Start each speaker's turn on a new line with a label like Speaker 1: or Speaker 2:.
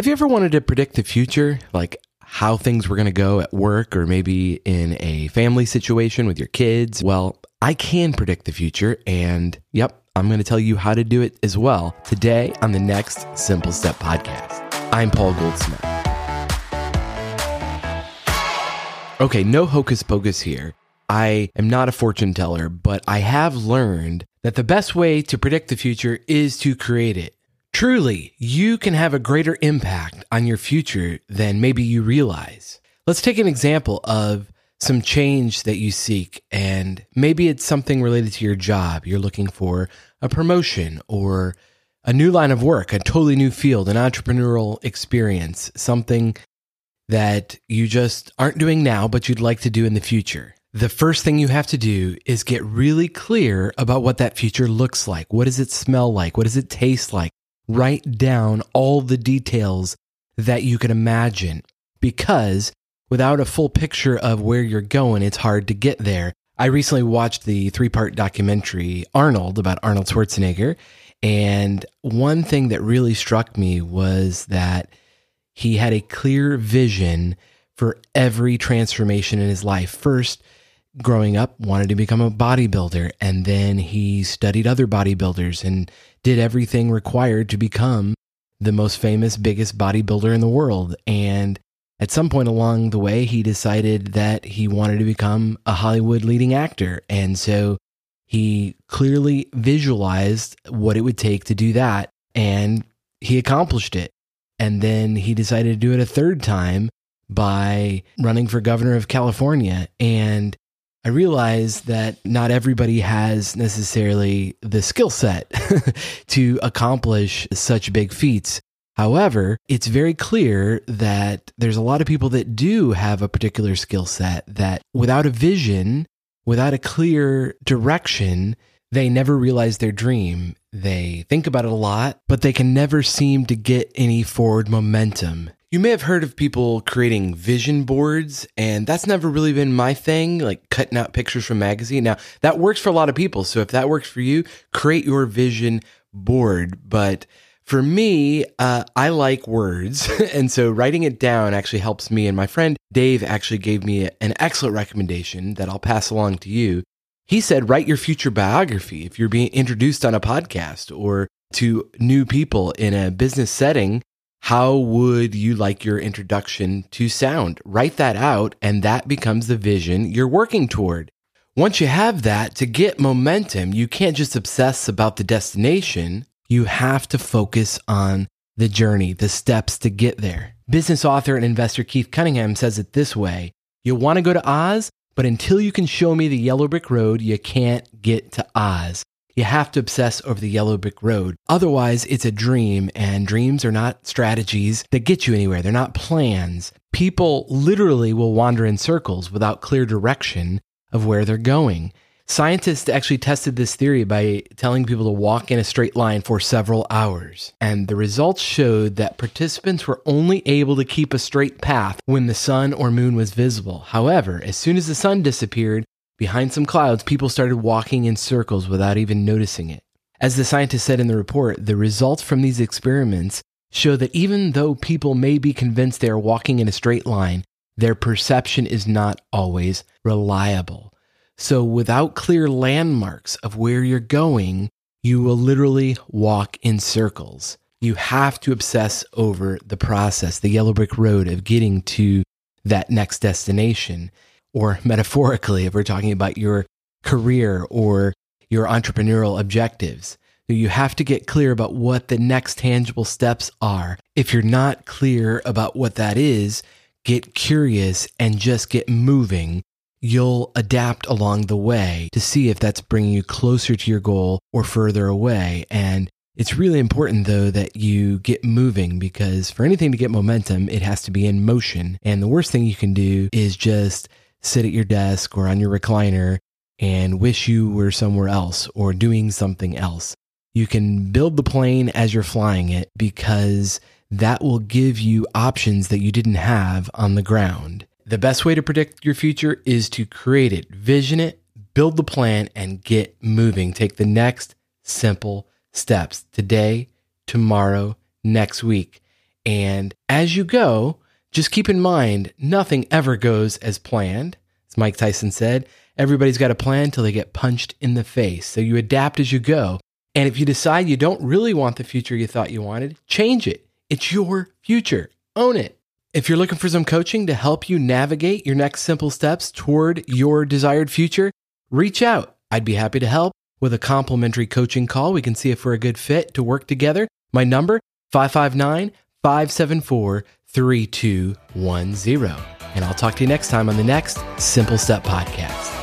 Speaker 1: Have you ever wanted to predict the future? Like how things were going to go at work or maybe in a family situation with your kids? Well, I can predict the future. And yep, I'm going to tell you how to do it as well today on the next Simple Step podcast. I'm Paul Goldsmith. Okay, no hocus pocus here. I am not a fortune teller, but I have learned that the best way to predict the future is to create it. Truly, you can have a greater impact on your future than maybe you realize. Let's take an example of some change that you seek, and maybe it's something related to your job. You're looking for a promotion or a new line of work, a totally new field, an entrepreneurial experience, something that you just aren't doing now, but you'd like to do in the future. The first thing you have to do is get really clear about what that future looks like. What does it smell like? What does it taste like? Write down all the details that you can imagine because without a full picture of where you're going, it's hard to get there. I recently watched the three part documentary Arnold about Arnold Schwarzenegger. And one thing that really struck me was that he had a clear vision for every transformation in his life. First, growing up, wanted to become a bodybuilder, and then he studied other bodybuilders and did everything required to become the most famous, biggest bodybuilder in the world. And at some point along the way, he decided that he wanted to become a Hollywood leading actor. And so he clearly visualized what it would take to do that. And he accomplished it. And then he decided to do it a third time by running for governor of California. And I realize that not everybody has necessarily the skill set to accomplish such big feats. However, it's very clear that there's a lot of people that do have a particular skill set that without a vision, without a clear direction, they never realize their dream. They think about it a lot, but they can never seem to get any forward momentum. You may have heard of people creating vision boards, and that's never really been my thing, like cutting out pictures from magazine. Now, that works for a lot of people. So if that works for you, create your vision board. But for me, uh, I like words. and so writing it down actually helps me. And my friend Dave actually gave me an excellent recommendation that I'll pass along to you. He said, write your future biography if you're being introduced on a podcast or to new people in a business setting how would you like your introduction to sound? Write that out, and that becomes the vision you're working toward. Once you have that, to get momentum, you can't just obsess about the destination. You have to focus on the journey, the steps to get there. Business author and investor Keith Cunningham says it this way You want to go to Oz, but until you can show me the yellow brick road, you can't get to Oz. You have to obsess over the yellow brick road. Otherwise, it's a dream, and dreams are not strategies that get you anywhere. They're not plans. People literally will wander in circles without clear direction of where they're going. Scientists actually tested this theory by telling people to walk in a straight line for several hours. And the results showed that participants were only able to keep a straight path when the sun or moon was visible. However, as soon as the sun disappeared, Behind some clouds, people started walking in circles without even noticing it. As the scientist said in the report, the results from these experiments show that even though people may be convinced they are walking in a straight line, their perception is not always reliable. So, without clear landmarks of where you're going, you will literally walk in circles. You have to obsess over the process, the yellow brick road of getting to that next destination or metaphorically, if we're talking about your career or your entrepreneurial objectives. You have to get clear about what the next tangible steps are. If you're not clear about what that is, get curious and just get moving. You'll adapt along the way to see if that's bringing you closer to your goal or further away. And it's really important, though, that you get moving because for anything to get momentum, it has to be in motion. And the worst thing you can do is just sit at your desk or on your recliner and wish you were somewhere else or doing something else. You can build the plane as you're flying it because that will give you options that you didn't have on the ground. The best way to predict your future is to create it, vision it, build the plan, and get moving. Take the next simple steps today, tomorrow, next week. And as you go, just keep in mind nothing ever goes as planned. As Mike Tyson said, everybody's got a plan till they get punched in the face. So you adapt as you go. And if you decide you don't really want the future you thought you wanted, change it. It's your future. Own it. If you're looking for some coaching to help you navigate your next simple steps toward your desired future, reach out. I'd be happy to help with a complimentary coaching call. We can see if we're a good fit to work together. My number 559 574 3210. And I'll talk to you next time on the next Simple Step Podcast.